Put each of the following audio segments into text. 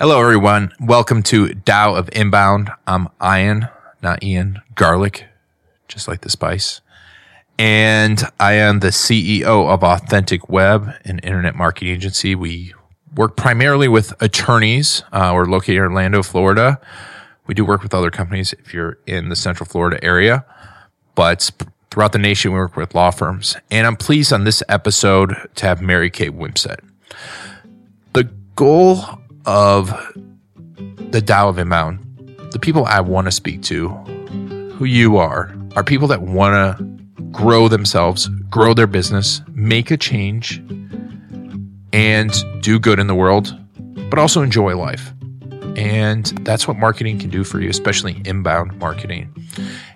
Hello, everyone. Welcome to Tao of Inbound. I'm Ian, not Ian, garlic, just like the spice. And I am the CEO of Authentic Web, an internet marketing agency. We work primarily with attorneys. Uh, we're located in Orlando, Florida. We do work with other companies if you're in the Central Florida area, but throughout the nation, we work with law firms. And I'm pleased on this episode to have Mary Kay Wimsett. The goal of the Tao of Inbound, the people I want to speak to, who you are, are people that want to grow themselves, grow their business, make a change, and do good in the world, but also enjoy life. And that's what marketing can do for you, especially inbound marketing.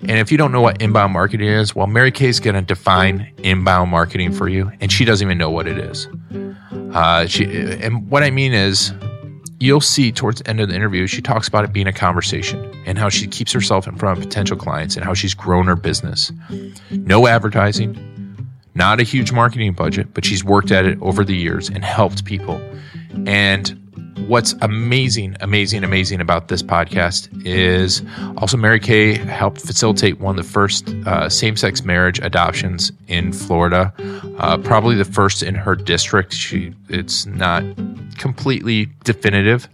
And if you don't know what inbound marketing is, well, Mary Kay is going to define inbound marketing for you, and she doesn't even know what it is. Uh, she, and what I mean is, you'll see towards the end of the interview, she talks about it being a conversation and how she keeps herself in front of potential clients and how she's grown her business. No advertising, not a huge marketing budget, but she's worked at it over the years and helped people. And what's amazing, amazing, amazing about this podcast is also Mary Kay helped facilitate one of the first uh, same sex marriage adoptions in Florida, uh, probably the first in her district. She, it's not completely definitive,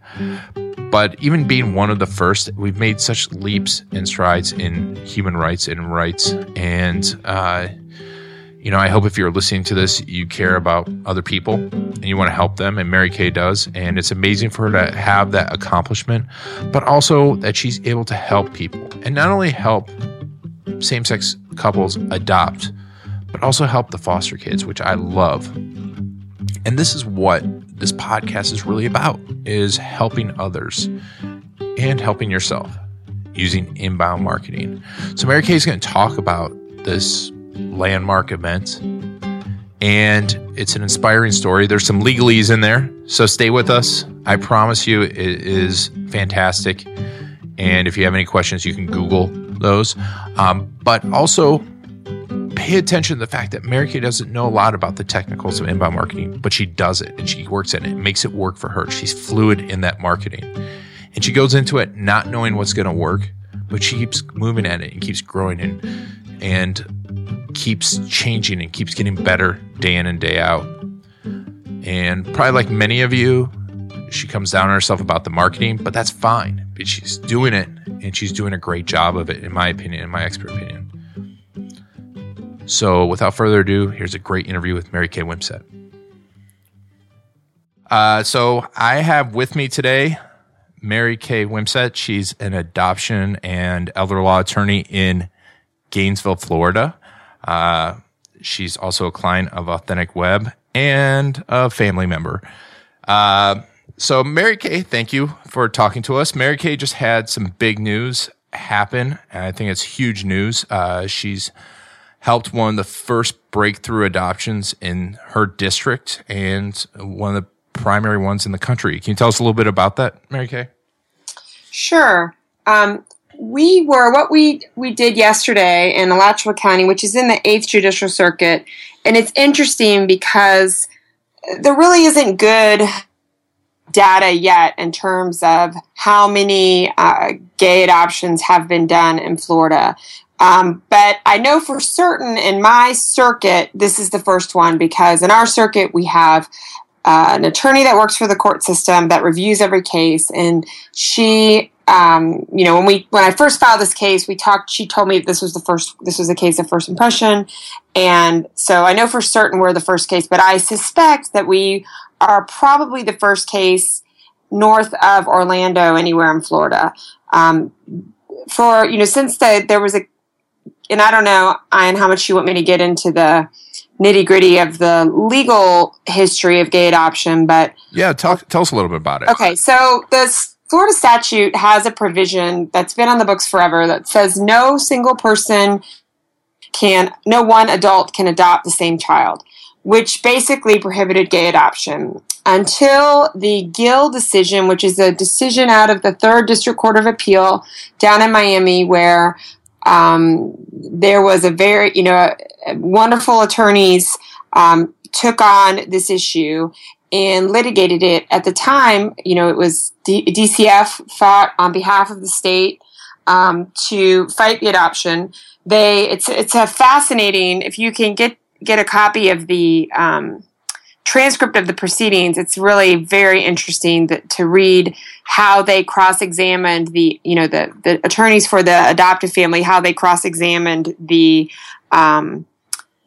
but even being one of the first, we've made such leaps and strides in human rights and rights. And, uh, you know, I hope if you're listening to this, you care about other people and you want to help them. And Mary Kay does. And it's amazing for her to have that accomplishment, but also that she's able to help people and not only help same sex couples adopt, but also help the foster kids, which I love. And this is what this podcast is really about is helping others and helping yourself using inbound marketing. So Mary Kay is going to talk about this landmark event. And it's an inspiring story. There's some legalese in there, so stay with us. I promise you, it is fantastic. And if you have any questions, you can Google those. Um, but also, pay attention to the fact that Mary Kay doesn't know a lot about the technicals of inbound marketing, but she does it and she works at it. It makes it work for her. She's fluid in that marketing. And she goes into it not knowing what's going to work, but she keeps moving at it and keeps growing and and keeps changing and keeps getting better day in and day out. And probably like many of you, she comes down on herself about the marketing, but that's fine. But she's doing it and she's doing a great job of it, in my opinion, in my expert opinion. So without further ado, here's a great interview with Mary Kay Wimsett. Uh, so I have with me today Mary Kay Wimsett. She's an adoption and elder law attorney in Gainesville, Florida. Uh, she's also a client of Authentic Web and a family member. Uh, so, Mary Kay, thank you for talking to us. Mary Kay just had some big news happen, and I think it's huge news. Uh, she's helped one of the first breakthrough adoptions in her district and one of the primary ones in the country. Can you tell us a little bit about that, Mary Kay? Sure. Um, we were what we we did yesterday in Alachua County, which is in the Eighth Judicial Circuit, and it's interesting because there really isn't good data yet in terms of how many uh, gay adoptions have been done in Florida. Um, but I know for certain in my circuit, this is the first one because in our circuit we have uh, an attorney that works for the court system that reviews every case, and she um, you know, when we when I first filed this case, we talked. She told me this was the first. This was a case of first impression, and so I know for certain we're the first case. But I suspect that we are probably the first case north of Orlando, anywhere in Florida. Um, for you know, since the there was a, and I don't know, Ian, how much you want me to get into the nitty gritty of the legal history of gay adoption, but yeah, talk, tell us a little bit about it. Okay, so this Florida statute has a provision that's been on the books forever that says no single person can, no one adult can adopt the same child, which basically prohibited gay adoption. Until the Gill decision, which is a decision out of the Third District Court of Appeal down in Miami, where um, there was a very, you know, wonderful attorneys um, took on this issue and litigated it. At the time, you know, it was D- DCF fought on behalf of the state um, to fight the adoption. They, it's it's a fascinating. If you can get get a copy of the um, transcript of the proceedings, it's really very interesting that, to read how they cross-examined the, you know, the, the attorneys for the adoptive family, how they cross-examined the um,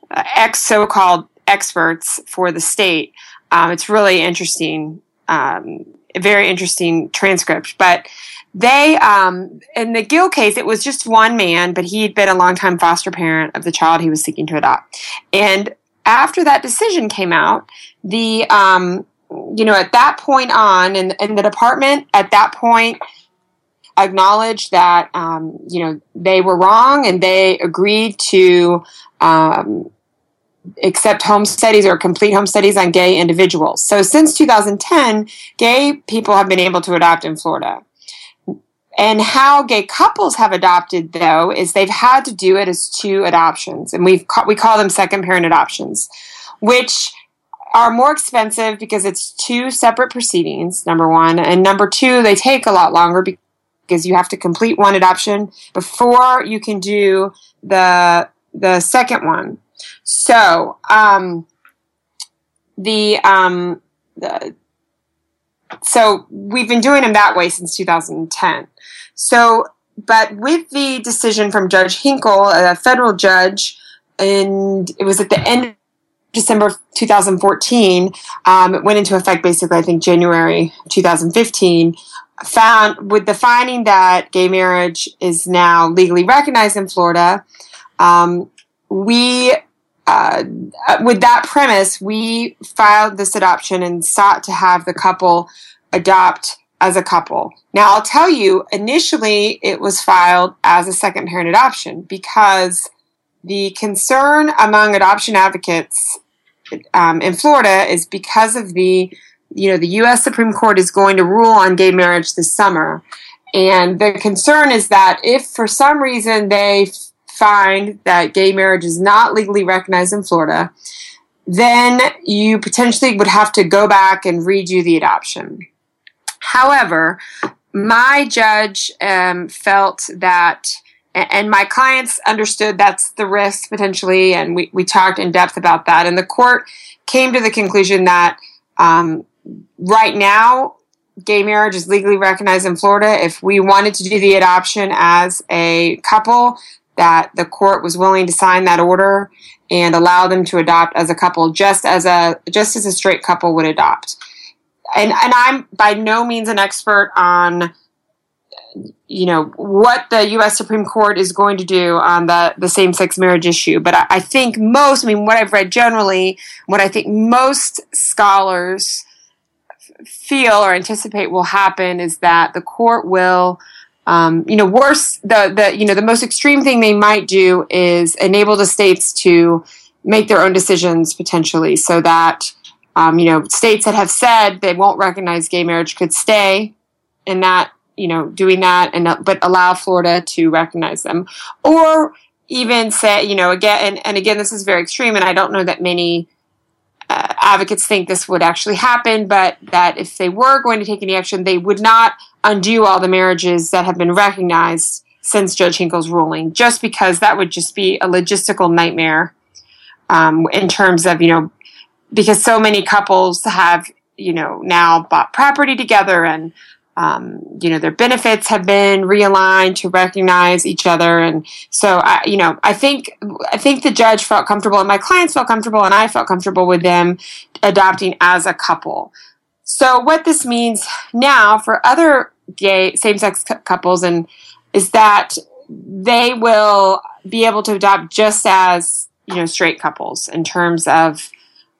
ex so-called experts for the state. Um, it's really interesting, um, very interesting transcript. But they, um, in the Gill case, it was just one man, but he had been a longtime foster parent of the child he was seeking to adopt. And after that decision came out, the um, you know at that point on, and, and the department at that point acknowledged that um, you know they were wrong, and they agreed to um, accept home studies or complete home studies on gay individuals. So since 2010, gay people have been able to adopt in Florida. And how gay couples have adopted, though, is they've had to do it as two adoptions, and we've ca- we call them second parent adoptions, which are more expensive because it's two separate proceedings. Number one, and number two, they take a lot longer because you have to complete one adoption before you can do the the second one. So, um, the um, the so we've been doing them that way since 2010. So, but with the decision from Judge Hinkle, a federal judge, and it was at the end of December 2014, um, it went into effect basically, I think, January 2015, found with the finding that gay marriage is now legally recognized in Florida. Um, we uh, with that premise, we filed this adoption and sought to have the couple adopt as a couple. Now, I'll tell you, initially it was filed as a second parent adoption because the concern among adoption advocates um, in Florida is because of the, you know, the U.S. Supreme Court is going to rule on gay marriage this summer. And the concern is that if for some reason they find that gay marriage is not legally recognized in Florida, then you potentially would have to go back and redo the adoption. However, my judge um, felt that, and my clients understood that's the risk potentially, and we, we talked in depth about that. And the court came to the conclusion that um, right now, gay marriage is legally recognized in Florida. If we wanted to do the adoption as a couple, that the court was willing to sign that order and allow them to adopt as a couple, just as a just as a straight couple would adopt and and I'm by no means an expert on you know what the U.S. Supreme Court is going to do on the the same sex marriage issue, but I, I, think most, I mean, what I've read generally, what I think most scholars feel or anticipate will happen is that the court will. Um, you know, worse the the you know the most extreme thing they might do is enable the states to make their own decisions potentially, so that um, you know, states that have said they won't recognize gay marriage could stay and that, you know, doing that, and but allow Florida to recognize them, or even say, you know, again, and, and again, this is very extreme, and I don't know that many uh, advocates think this would actually happen, but that if they were going to take any action, they would not undo all the marriages that have been recognized since Judge Hinkle's ruling, just because that would just be a logistical nightmare um, in terms of, you know, because so many couples have, you know, now bought property together and, um, you know, their benefits have been realigned to recognize each other. And so, I, you know, I think, I think the judge felt comfortable and my clients felt comfortable and I felt comfortable with them adopting as a couple. So what this means now for other gay same-sex couples and is that they will be able to adopt just as you know straight couples in terms of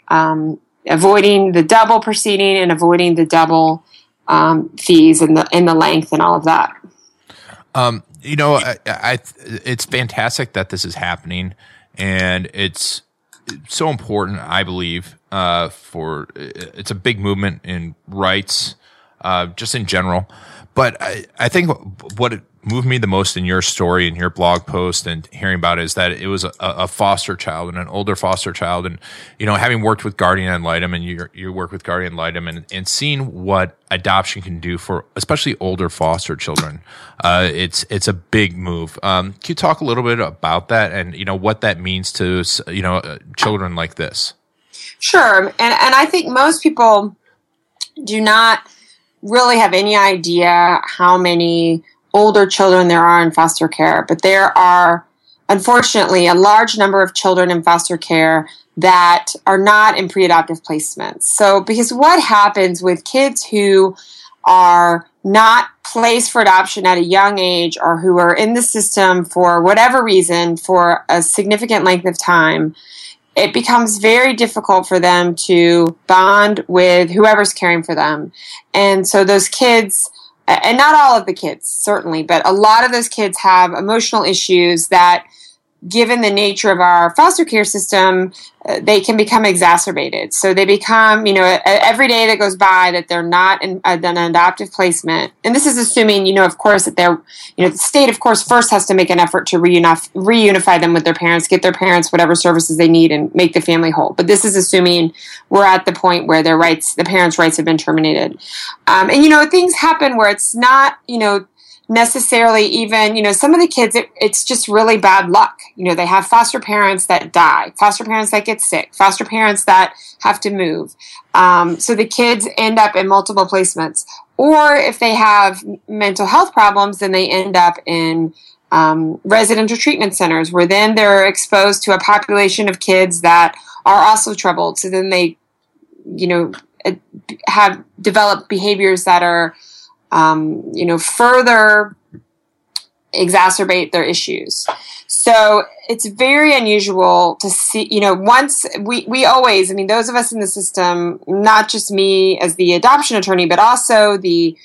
um, avoiding the double proceeding and avoiding the double um, fees and the and the length and all of that. Um, you know, I, I, it's fantastic that this is happening, and it's so important. I believe uh, for it's a big movement in rights, uh, just in general. But I, I think what it moved me the most in your story and your blog post and hearing about it is that it was a, a, foster child and an older foster child. And, you know, having worked with Guardian Ad Litem and your, you work with Guardian Litem and, and seeing what adoption can do for especially older foster children, uh, it's, it's a big move. Um, can you talk a little bit about that and, you know, what that means to, you know, uh, children like this? Sure. And, and I think most people do not really have any idea how many older children there are in foster care, but there are unfortunately a large number of children in foster care that are not in pre adoptive placements. So, because what happens with kids who are not placed for adoption at a young age or who are in the system for whatever reason for a significant length of time, it becomes very difficult for them to bond with whoever's caring for them. And so those kids and not all of the kids, certainly, but a lot of those kids have emotional issues that given the nature of our foster care system, uh, they can become exacerbated. So they become, you know, every day that goes by that they're not in uh, an adoptive placement, and this is assuming, you know, of course, that they're, you know, the state, of course, first has to make an effort to reunif- reunify them with their parents, get their parents whatever services they need, and make the family whole. But this is assuming we're at the point where their rights, the parents' rights, have been terminated. Um, and you know, things happen where it's not, you know necessarily even you know some of the kids it, it's just really bad luck. You know they have foster parents that die foster parents that get sick foster parents that have to move. Um, so the kids end up in multiple placements. Or if they have mental health problems then they end up in um, residential treatment centers where then they're exposed to a population of kids that are also troubled. So then they you know have developed behaviors that are um, you know, further exacerbate their issues. So it's very unusual to see, you know, once we, we always, I mean, those of us in the system, not just me as the adoption attorney, but also the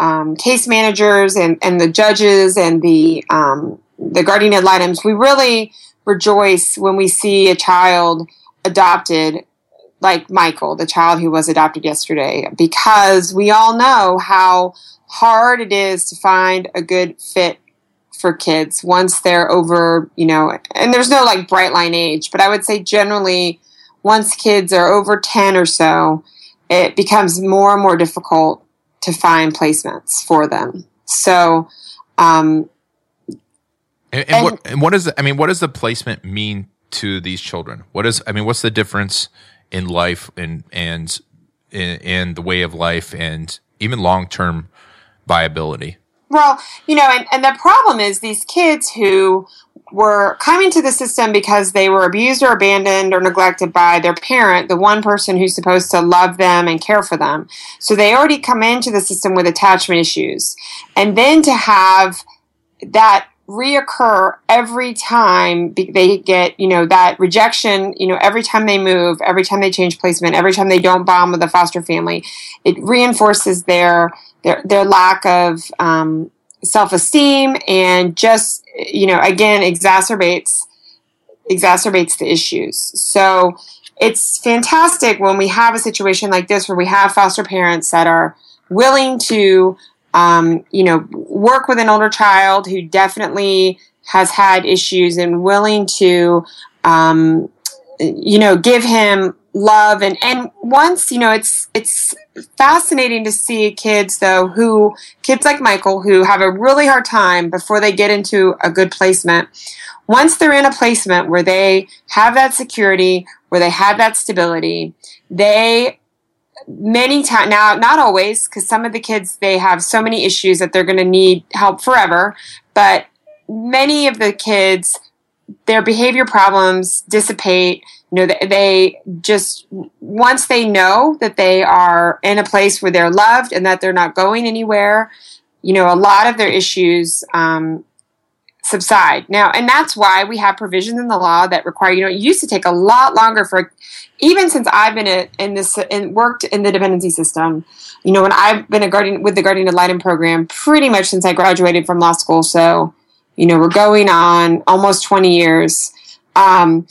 um, case managers and, and the judges and the, um, the guardian ad litem, we really rejoice when we see a child adopted like Michael, the child who was adopted yesterday, because we all know how hard it is to find a good fit for kids once they're over, you know, and there's no like bright line age, but I would say generally once kids are over 10 or so, it becomes more and more difficult to find placements for them. So, um, and, and, and, what, and what is, I mean, what does the placement mean to these children? What is, I mean, what's the difference in life and, and, in the way of life and even long term viability. Well, you know, and, and the problem is these kids who were coming to the system because they were abused or abandoned or neglected by their parent, the one person who's supposed to love them and care for them. So they already come into the system with attachment issues. And then to have that reoccur every time they get, you know, that rejection, you know, every time they move, every time they change placement, every time they don't bond with a foster family, it reinforces their their their lack of um, self esteem and just you know again exacerbates exacerbates the issues. So it's fantastic when we have a situation like this where we have foster parents that are willing to um, you know work with an older child who definitely has had issues and willing to um, you know give him love. And and once you know it's it's fascinating to see kids though who kids like Michael who have a really hard time before they get into a good placement. Once they're in a placement where they have that security where they have that stability they many times now not always because some of the kids they have so many issues that they're going to need help forever but many of the kids their behavior problems dissipate you know they just once they know that they are in a place where they're loved and that they're not going anywhere you know a lot of their issues um, subside. Now and that's why we have provisions in the law that require you know it used to take a lot longer for even since i've been in this and worked in the dependency system you know when i've been a guardian with the guardian ad litem program pretty much since i graduated from law school. So you know we're going on almost 20 years. Um,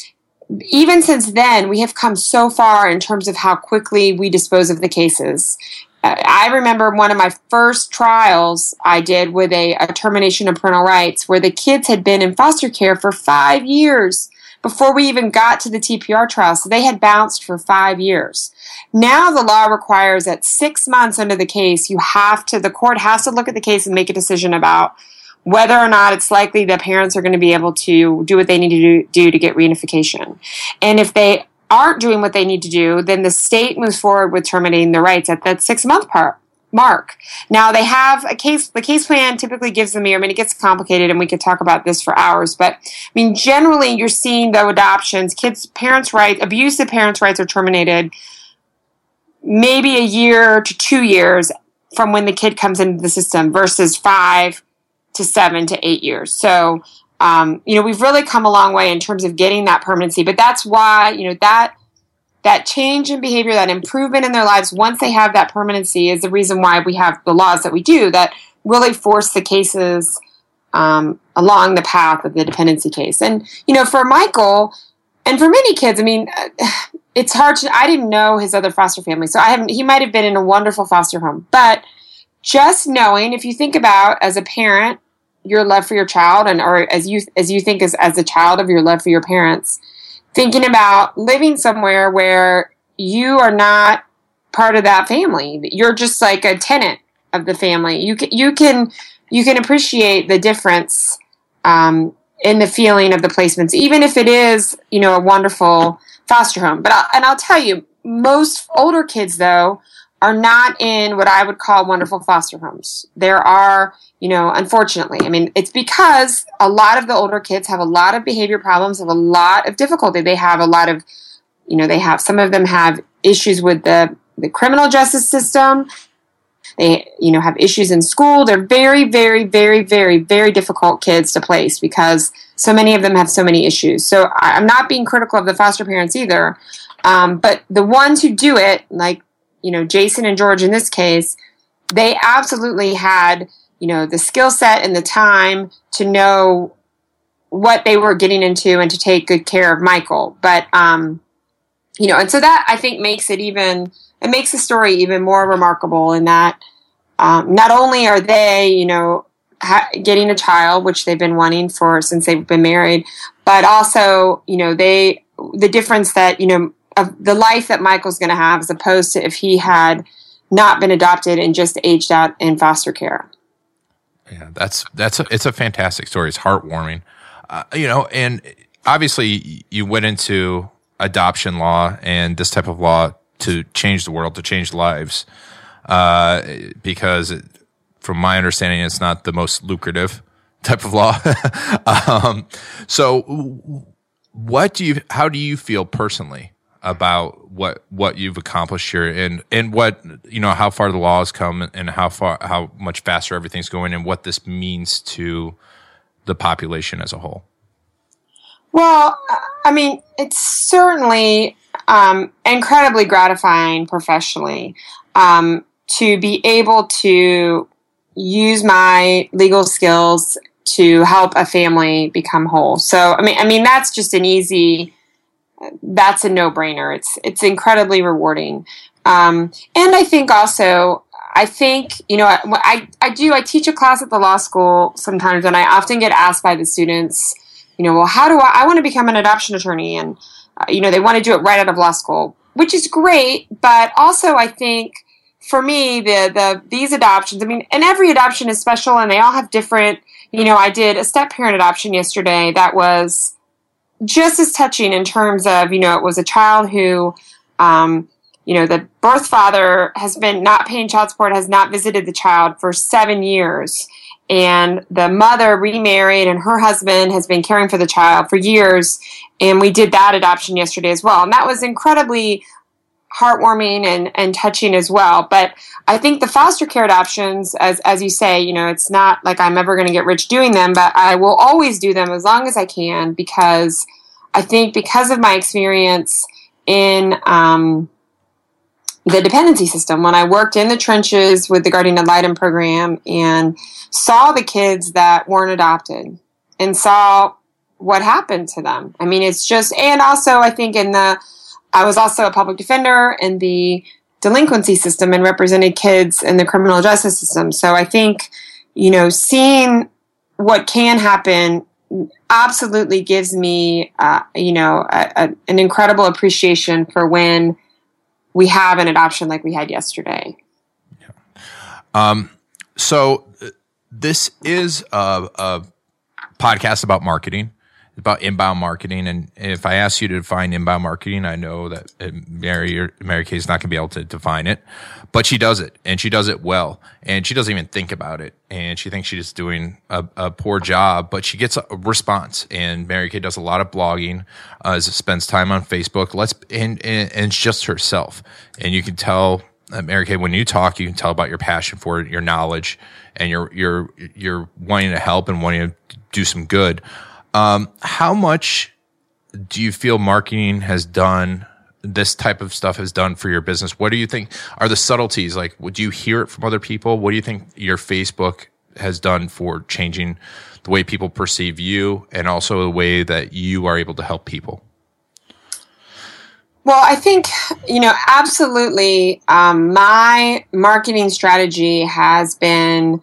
even since then we have come so far in terms of how quickly we dispose of the cases I remember one of my first trials I did with a, a, termination of parental rights where the kids had been in foster care for five years before we even got to the TPR trial. So they had bounced for five years. Now the law requires that six months under the case, you have to, the court has to look at the case and make a decision about whether or not it's likely that parents are going to be able to do what they need to do, do to get reunification. And if they aren't doing what they need to do, then the state moves forward with terminating the rights at that six month part mark. Now they have a case. The case plan typically gives them. A year. I mean, it gets complicated, and we could talk about this for hours. But I mean, generally, you're seeing though adoptions, kids, parents' rights, abusive parents' rights are terminated. Maybe a year to two years from when the kid comes into the system versus five to seven to eight years. So um, you know, we've really come a long way in terms of getting that permanency. But that's why, you know, that that change in behavior, that improvement in their lives once they have that permanency is the reason why we have the laws that we do that really force the cases um, along the path of the dependency case. And, you know, for Michael and for many kids, I mean, it's hard to, I didn't know his other foster family. So I haven't, he might have been in a wonderful foster home. But just knowing, if you think about as a parent, your love for your child and or as you as you think as as a child of your love for your parents thinking about living somewhere where you are not part of that family. You're just like a tenant of the family. You can you can you can appreciate the difference um, in the feeling of the placements even if it is you know a wonderful foster home. But I'll, and I'll tell you most older kids though are not in what I would call wonderful foster homes. There are, you know, unfortunately, I mean, it's because a lot of the older kids have a lot of behavior problems, have a lot of difficulty. They have a lot of, you know, they have, some of them have issues with the, the criminal justice system. They, you know, have issues in school. They're very, very, very, very, very difficult kids to place because so many of them have so many issues. So I'm not being critical of the foster parents either. Um, but the ones who do it, like you know, Jason and George in this case, they absolutely had, you know, the skill set and the time to know what they were getting into and to take good care of Michael. But, um, you know, and so that I think makes it even, it makes the story even more remarkable in that um, not only are they, you know, ha- getting a child, which they've been wanting for since they've been married, but also, you know, they, the difference that, you know, of the life that Michael's going to have as opposed to if he had not been adopted and just aged out in foster care. Yeah, that's that's a, it's a fantastic story. It's heartwarming, uh, you know. And obviously, you went into adoption law and this type of law to change the world, to change lives, uh, because it, from my understanding, it's not the most lucrative type of law. um, so, what do you? How do you feel personally about what what you've accomplished here and and what you know how far the law has come and how far how much faster everything's going and what this means to the population as a whole. Well i mean it's certainly um, incredibly gratifying professionally um, to be able to use my legal skills to help a family become whole. So i mean i mean that's just an easy that's a no-brainer. It's it's incredibly rewarding, um, and I think also I think you know I I do I teach a class at the law school sometimes, and I often get asked by the students, you know, well, how do I I want to become an adoption attorney, and uh, you know they want to do it right out of law school, which is great, but also I think for me the the these adoptions, I mean, and every adoption is special, and they all have different. You know, I did a step parent adoption yesterday that was just as touching in terms of, you know, it was a child who, um, you know, the birth father has been not paying child support, has not visited the child for seven years. And the mother remarried, and her husband has been caring for the child for years. And we did that adoption yesterday as well. And that was incredibly heartwarming and, and touching as well. But I think the foster care adoptions, as as you say, you know, it's not like I'm ever going to get rich doing them, but I will always do them as long as I can because I think because of my experience in um, the dependency system when I worked in the trenches with the Guardian Ad Litem program and saw the kids that weren't adopted and saw what happened to them. I mean, it's just, and also I think in the, I was also a public defender in the delinquency system and represented kids in the criminal justice system. So I think, you know, seeing what can happen absolutely gives me, uh, you know, a, a, an incredible appreciation for when we have an adoption like we had yesterday. Yeah. Um, so uh, this is a, a podcast about marketing about inbound marketing. And if I ask you to define inbound marketing, I know that uh, Mary Mary Kay is not going to be able to define it, but she does it and she does it well. And she doesn't even think about it. And she thinks she's doing a, a poor job, but she gets a response. And Mary Kay does a lot of blogging, uh, spends time on Facebook. Let's and, and, and it's just herself. And you can tell uh, Mary Kay, when you talk, you can tell about your passion for it, your knowledge, and you're you're you're wanting to help and wanting to do some good. Um, how much do you feel marketing has done? This type of stuff has done for your business. What do you think are the subtleties? Like, would you hear it from other people? What do you think your Facebook has done for changing the way people perceive you and also the way that you are able to help people? Well, I think, you know, absolutely. Um, my marketing strategy has been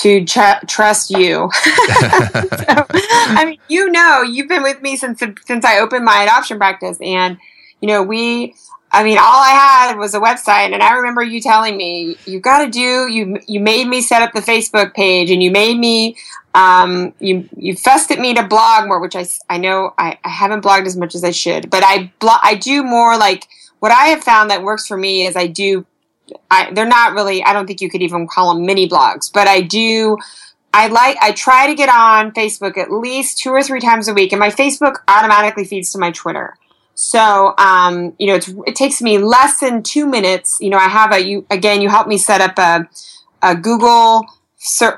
to tr- trust you. so, I mean, you know, you've been with me since since I opened my adoption practice, and you know, we. I mean, all I had was a website, and I remember you telling me you got to do. You you made me set up the Facebook page, and you made me. Um, you you fussed at me to blog more, which I, I know I, I haven't blogged as much as I should, but I blo- I do more like what I have found that works for me is I do I, they're not really i don't think you could even call them mini blogs but i do i like i try to get on facebook at least two or three times a week and my facebook automatically feeds to my twitter. So um, you know it takes me less than two minutes you know i have a you again you help me set up a, a google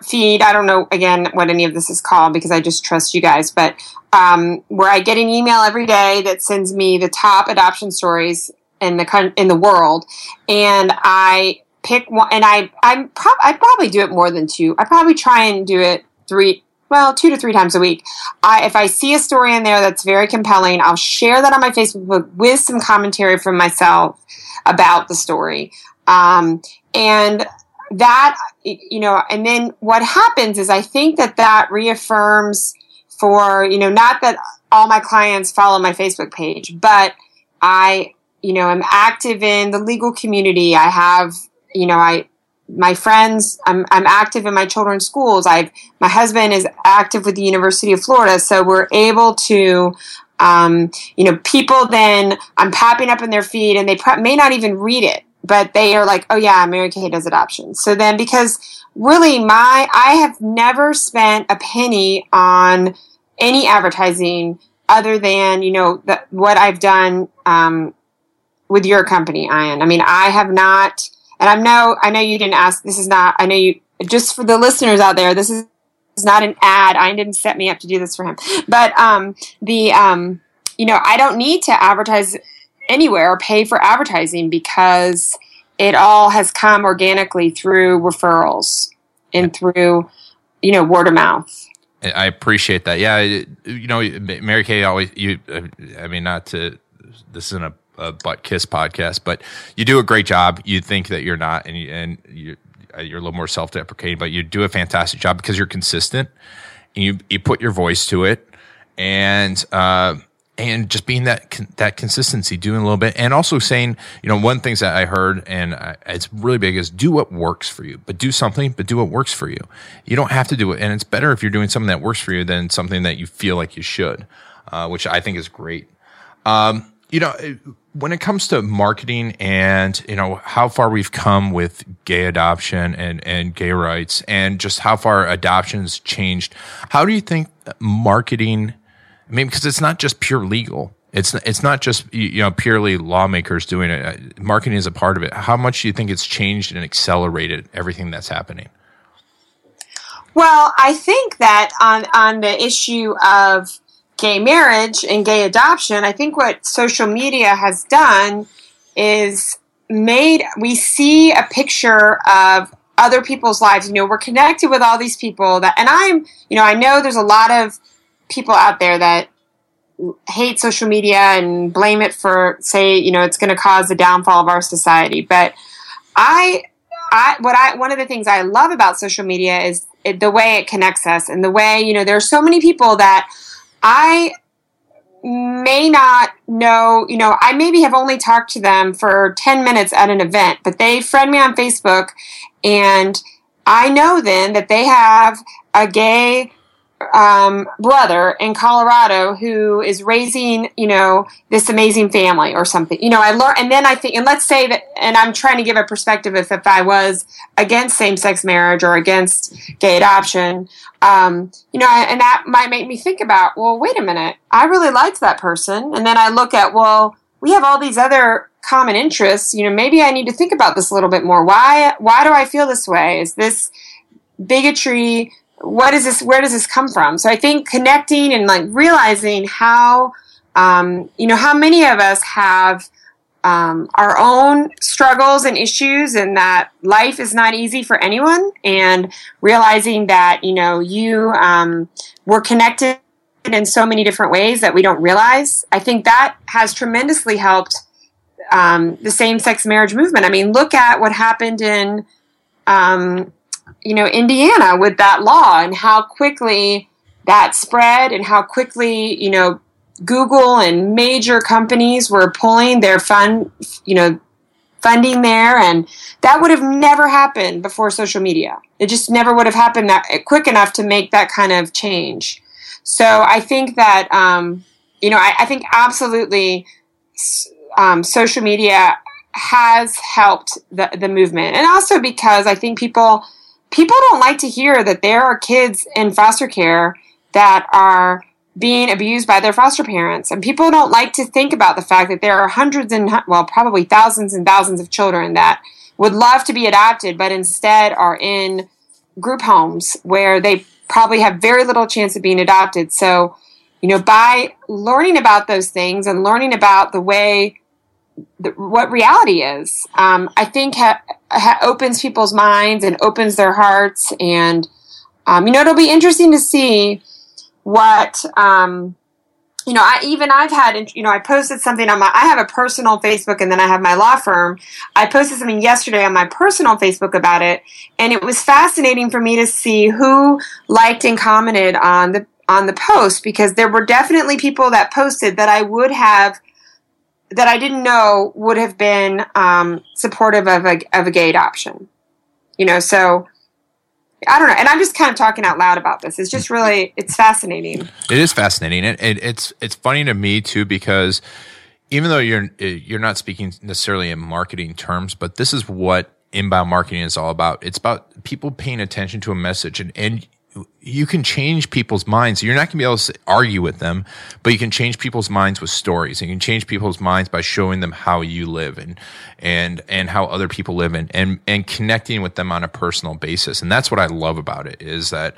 feed. I don't know again what any of this is called because i just trust you guys but um, where i get an email every day that sends me the top adoption stories in the in the world, and I pick one. And I I'm pro- I probably do it more than two. I probably try and do it three. Well, two to three times a week. I, if I see a story in there that's very compelling, I'll share that on my Facebook with some commentary from myself about the story. Um, and that, you know, and then what happens is I think that that reaffirms for, you know, not that all my clients follow my Facebook page, but I you know, I'm active in the legal community. I have, you know, I, my friends, I'm, I'm active in my children's schools. I've, my husband is active with the University of Florida. So we're able to, um, you know, people then I'm popping up in their feed and they pre- may not even read it, but they are like, oh yeah, Mary Kay does adoption. So then because really my, I have never spent a penny on any advertising other than, you know, the, what I've done, um, with your company, Ian? I mean, I have not, and I know, I know you didn't ask. This is not. I know you. Just for the listeners out there, this is, is not an ad. Ian didn't set me up to do this for him. But um, the um, you know, I don't need to advertise anywhere or pay for advertising because it all has come organically through referrals and through you know word of mouth. I appreciate that. Yeah, you know, Mary Kay always. You, I mean, not to. This isn't a a butt kiss podcast, but you do a great job. You think that you're not, and you, and you, uh, you're a little more self deprecating, but you do a fantastic job because you're consistent and you you put your voice to it, and uh, and just being that that consistency, doing a little bit, and also saying, you know, one things that I heard, and I, it's really big, is do what works for you, but do something, but do what works for you. You don't have to do it, and it's better if you're doing something that works for you than something that you feel like you should, uh, which I think is great. Um, you know, when it comes to marketing and you know how far we've come with gay adoption and and gay rights and just how far adoption's changed, how do you think marketing? I mean, because it's not just pure legal. It's it's not just you know purely lawmakers doing it. Marketing is a part of it. How much do you think it's changed and accelerated everything that's happening? Well, I think that on on the issue of gay marriage and gay adoption, I think what social media has done is made we see a picture of other people's lives. You know, we're connected with all these people that, and I'm, you know, I know there's a lot of people out there that hate social media and blame it for, say, you know, it's going to cause the downfall of our society. But I, I, what I, one of the things I love about social media is it, the way it connects us and the way, you know, there are so many people that I may not know, you know, I maybe have only talked to them for 10 minutes at an event, but they friend me on Facebook and I know then that they have a gay um, brother in Colorado who is raising, you know, this amazing family or something. You know, I learn, and then I think, and let's say that, and I'm trying to give a perspective if, if I was against same sex marriage or against gay adoption, um, you know, and that might make me think about, well, wait a minute, I really liked that person. And then I look at, well, we have all these other common interests. You know, maybe I need to think about this a little bit more. Why, why do I feel this way? Is this bigotry? what is this where does this come from so i think connecting and like realizing how um, you know how many of us have um, our own struggles and issues and that life is not easy for anyone and realizing that you know you um, we're connected in so many different ways that we don't realize i think that has tremendously helped um, the same-sex marriage movement. I mean look at what happened in um, you know, Indiana with that law and how quickly that spread and how quickly, you know, Google and major companies were pulling their fund, you know, funding there and that would have never happened before social media. It just never would have happened that quick enough to make that kind of change. So I think that, um, you know, I, I think absolutely um, social media has helped the, the movement. And also because I think people – people don't like to hear that there are kids in foster care that are being abused by their foster parents. And people don't like to think about the fact that there are hundreds and, well, probably thousands and thousands of children that would love to be adopted, but instead are in group homes where they probably have very little chance of being adopted. So, you know, by learning about those things and learning about the way the, what reality is, um, I think ha- ha- opens people's minds and opens their hearts. And, um, you know, it'll be interesting to see what, um, you know, I even I've had, you know, I posted something on my, I have a personal Facebook and then I have my law firm. I posted something yesterday on my personal Facebook about it. And it was fascinating for me to see who liked and commented on the, on the post because there were definitely people that posted that I would have that I didn't know would have been um, supportive of a, of a gay adoption. You know, so I don't know. And I'm just kind of talking out loud about this. It's just mm-hmm. really, it's fascinating. It is fascinating. It, it, it's, it's funny to me too, because even though you're, eh, you're not speaking necessarily in marketing terms, but this is what inbound marketing is all about. It's about people paying attention to a message and, and you can change people's minds. You're not going to be able to argue with them, but you can change people's minds with stories. You can change people's minds by showing them how you live and and and how other people live and and and connecting with them on a personal basis. And that's what I love about it is that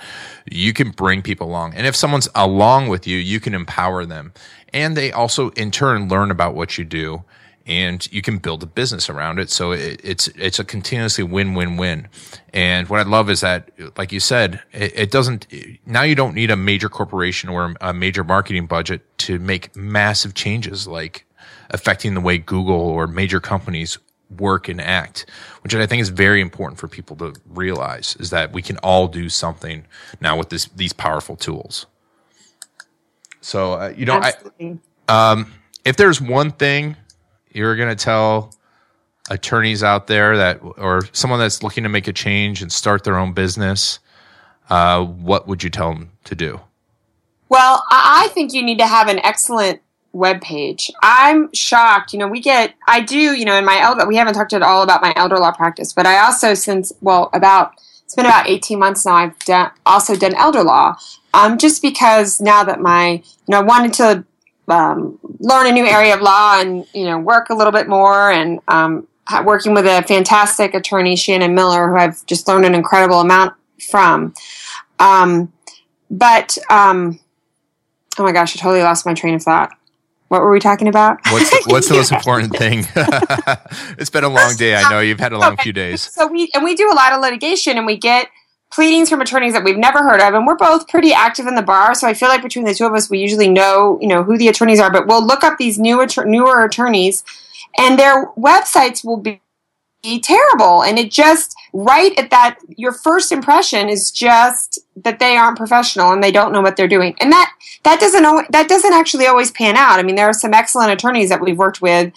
you can bring people along. And if someone's along with you, you can empower them. And they also in turn learn about what you do and you can build a business around it. So it, it's it's a continuously win win win. And what I love is that, like you said, it, it, doesn't now you don't need a major corporation or a major marketing budget to make massive changes like affecting the way Google or major companies work and act, which I think is very important for people to realize is that we can all do something now with this these powerful tools. So uh, you know, Absolutely. I, um, if there's one thing you're going to tell attorneys out there that, or someone that's looking to make a change and start their own business, uh, what would you tell them to do? Well, I think you need to have an excellent web page. I'm shocked. You know, we get, I do, you know, in my elder, we haven't talked at all about my elder law practice, but I also, since, well, about, it's been about 18 months now, I've done, also done elder law. Um, just because now that my, you know, I wanted to um, learn a new area of law and you know work a little bit more and um, working with a fantastic attorney Shannon Miller who I've just learned an incredible amount from. Um, but um, oh my gosh, I totally lost my train of thought. What were we talking about? What's the, what's the most important thing? it's been a long day. I know you've had a long few days. So we and we do a lot of litigation, and we get pleadings from attorneys that we've never heard of, and we're both pretty active in the bar. So I feel like between the two of us, we usually know you know who the attorneys are. But we'll look up these new newer attorneys, and their websites will be terrible and it just right at that your first impression is just that they aren't professional and they don't know what they're doing and that that doesn't that doesn't actually always pan out i mean there are some excellent attorneys that we've worked with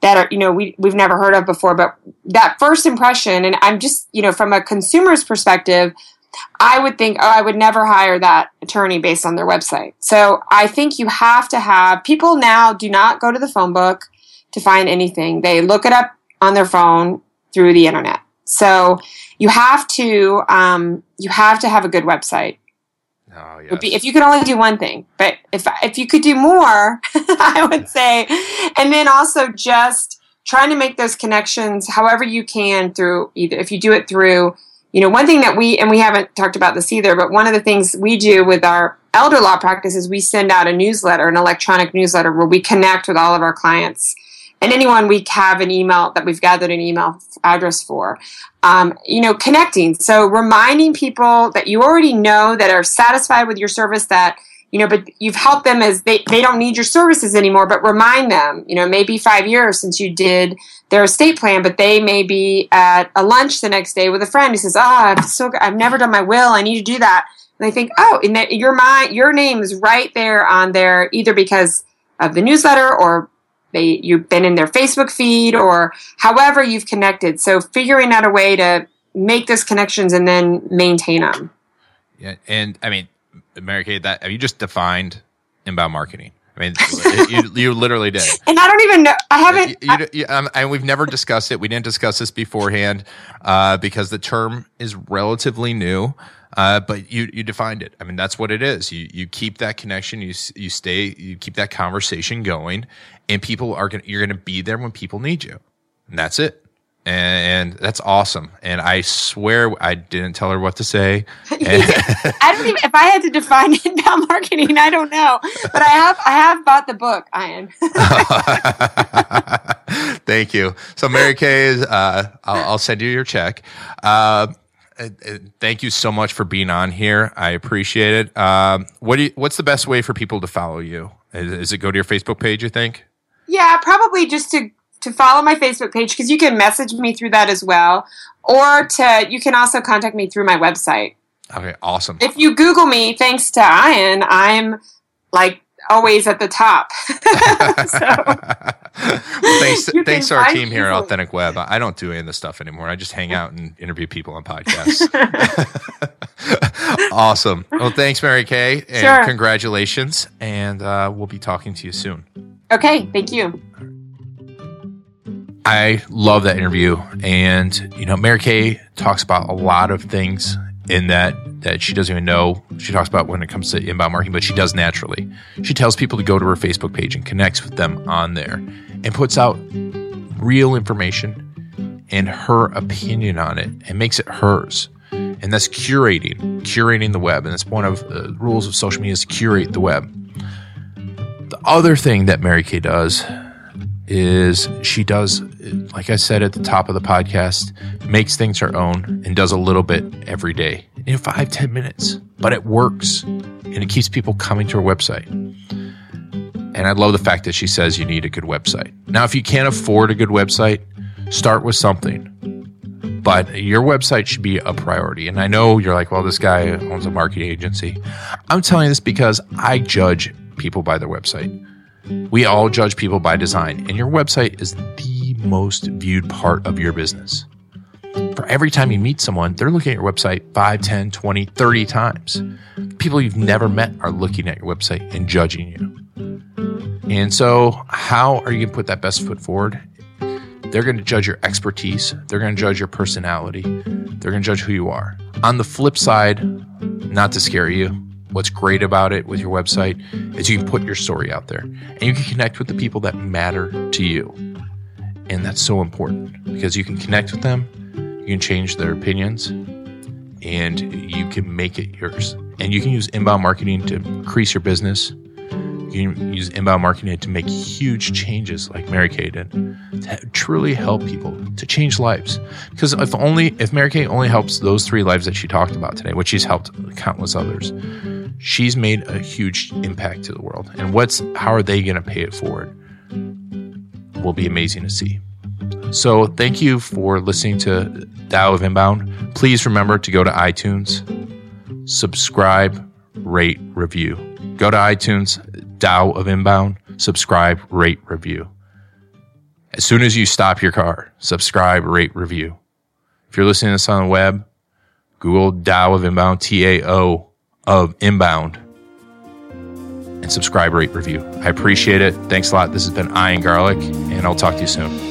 that are you know we, we've never heard of before but that first impression and i'm just you know from a consumer's perspective i would think oh i would never hire that attorney based on their website so i think you have to have people now do not go to the phone book to find anything they look it up on their phone through the internet. So you have to um, you have to have a good website. Oh, yes. be, if you could only do one thing, but if if you could do more, I would say, and then also just trying to make those connections however you can through either if you do it through you know one thing that we and we haven't talked about this either but one of the things we do with our elder law practice is we send out a newsletter an electronic newsletter where we connect with all of our clients and anyone we have an email that we've gathered an email address for. Um, you know, connecting. So reminding people that you already know that are satisfied with your service that, you know, but you've helped them as they, they don't need your services anymore, but remind them, you know, maybe five years since you did their estate plan, but they may be at a lunch the next day with a friend who says, ah, oh, so I've never done my will. I need to do that. And they think, oh, and that your mind, your name is right there on there, either because of the newsletter or they you've been in their Facebook feed or however you've connected. So figuring out a way to make those connections and then maintain them. Yeah, and I mean, Mary Kay, that have you just defined inbound marketing. I mean, you, you, literally did. And I don't even know. I haven't. You, you, um, and we've never discussed it. We didn't discuss this beforehand uh, because the term is relatively new. Uh, but you you defined it. I mean, that's what it is. You you keep that connection. You you stay. You keep that conversation going, and people are gonna. You're gonna be there when people need you, and that's it. And, and that's awesome. And I swear I didn't tell her what to say. I don't even. If I had to define inbound marketing, I don't know. But I have. I have bought the book, Ian. Thank you. So Mary Kay is. Uh, I'll, I'll, send you your check. Uh, uh, uh, thank you so much for being on here. I appreciate it. Um, what do you, what's the best way for people to follow you? Is, is, it go to your Facebook page? You think? Yeah, probably just to to follow my Facebook page because you can message me through that as well, or to you can also contact me through my website. Okay, awesome. If you Google me, thanks to Ian, I'm like always at the top. well, thanks, thanks to our team here at Authentic Web. I don't do any of this stuff anymore. I just hang out and interview people on podcasts. awesome. Well, thanks, Mary Kay, and sure. congratulations. And uh, we'll be talking to you soon. Okay, thank you. I love that interview. And, you know, Mary Kay talks about a lot of things in that that she doesn't even know. She talks about when it comes to inbound marketing, but she does naturally. She tells people to go to her Facebook page and connects with them on there and puts out real information and her opinion on it and makes it hers. And that's curating, curating the web. And it's one of the rules of social media is to curate the web. The other thing that Mary Kay does is she does, like I said at the top of the podcast, makes things her own and does a little bit every day in five ten minutes. But it works and it keeps people coming to her website. And I love the fact that she says you need a good website. Now, if you can't afford a good website, start with something. But your website should be a priority. And I know you're like, well, this guy owns a marketing agency. I'm telling you this because I judge people by their website. We all judge people by design, and your website is the most viewed part of your business. For every time you meet someone, they're looking at your website 5, 10, 20, 30 times. People you've never met are looking at your website and judging you. And so, how are you going to put that best foot forward? They're going to judge your expertise, they're going to judge your personality, they're going to judge who you are. On the flip side, not to scare you, what's great about it with your mm-hmm. website is you can put your story out there and you can connect with the people that matter to you. And that's so important because you can connect with them, you can change their opinions, and you can make it yours. And you can use inbound marketing to increase your business. You can use inbound marketing to make huge changes like Mary Kay did, to truly help people, to change lives. Because if only if Mary Kay only helps those three lives that she talked about today, which she's helped countless others, she's made a huge impact to the world. And what's how are they going to pay it forward? Will be amazing to see. So thank you for listening to Tao of Inbound. Please remember to go to iTunes, subscribe, rate, review. Go to iTunes, Tao of Inbound, subscribe, rate, review. As soon as you stop your car, subscribe, rate, review. If you're listening to this on the web, Google Tao of Inbound, T A O of Inbound, and subscribe, rate, review. I appreciate it. Thanks a lot. This has been Ian Garlic, and I'll talk to you soon.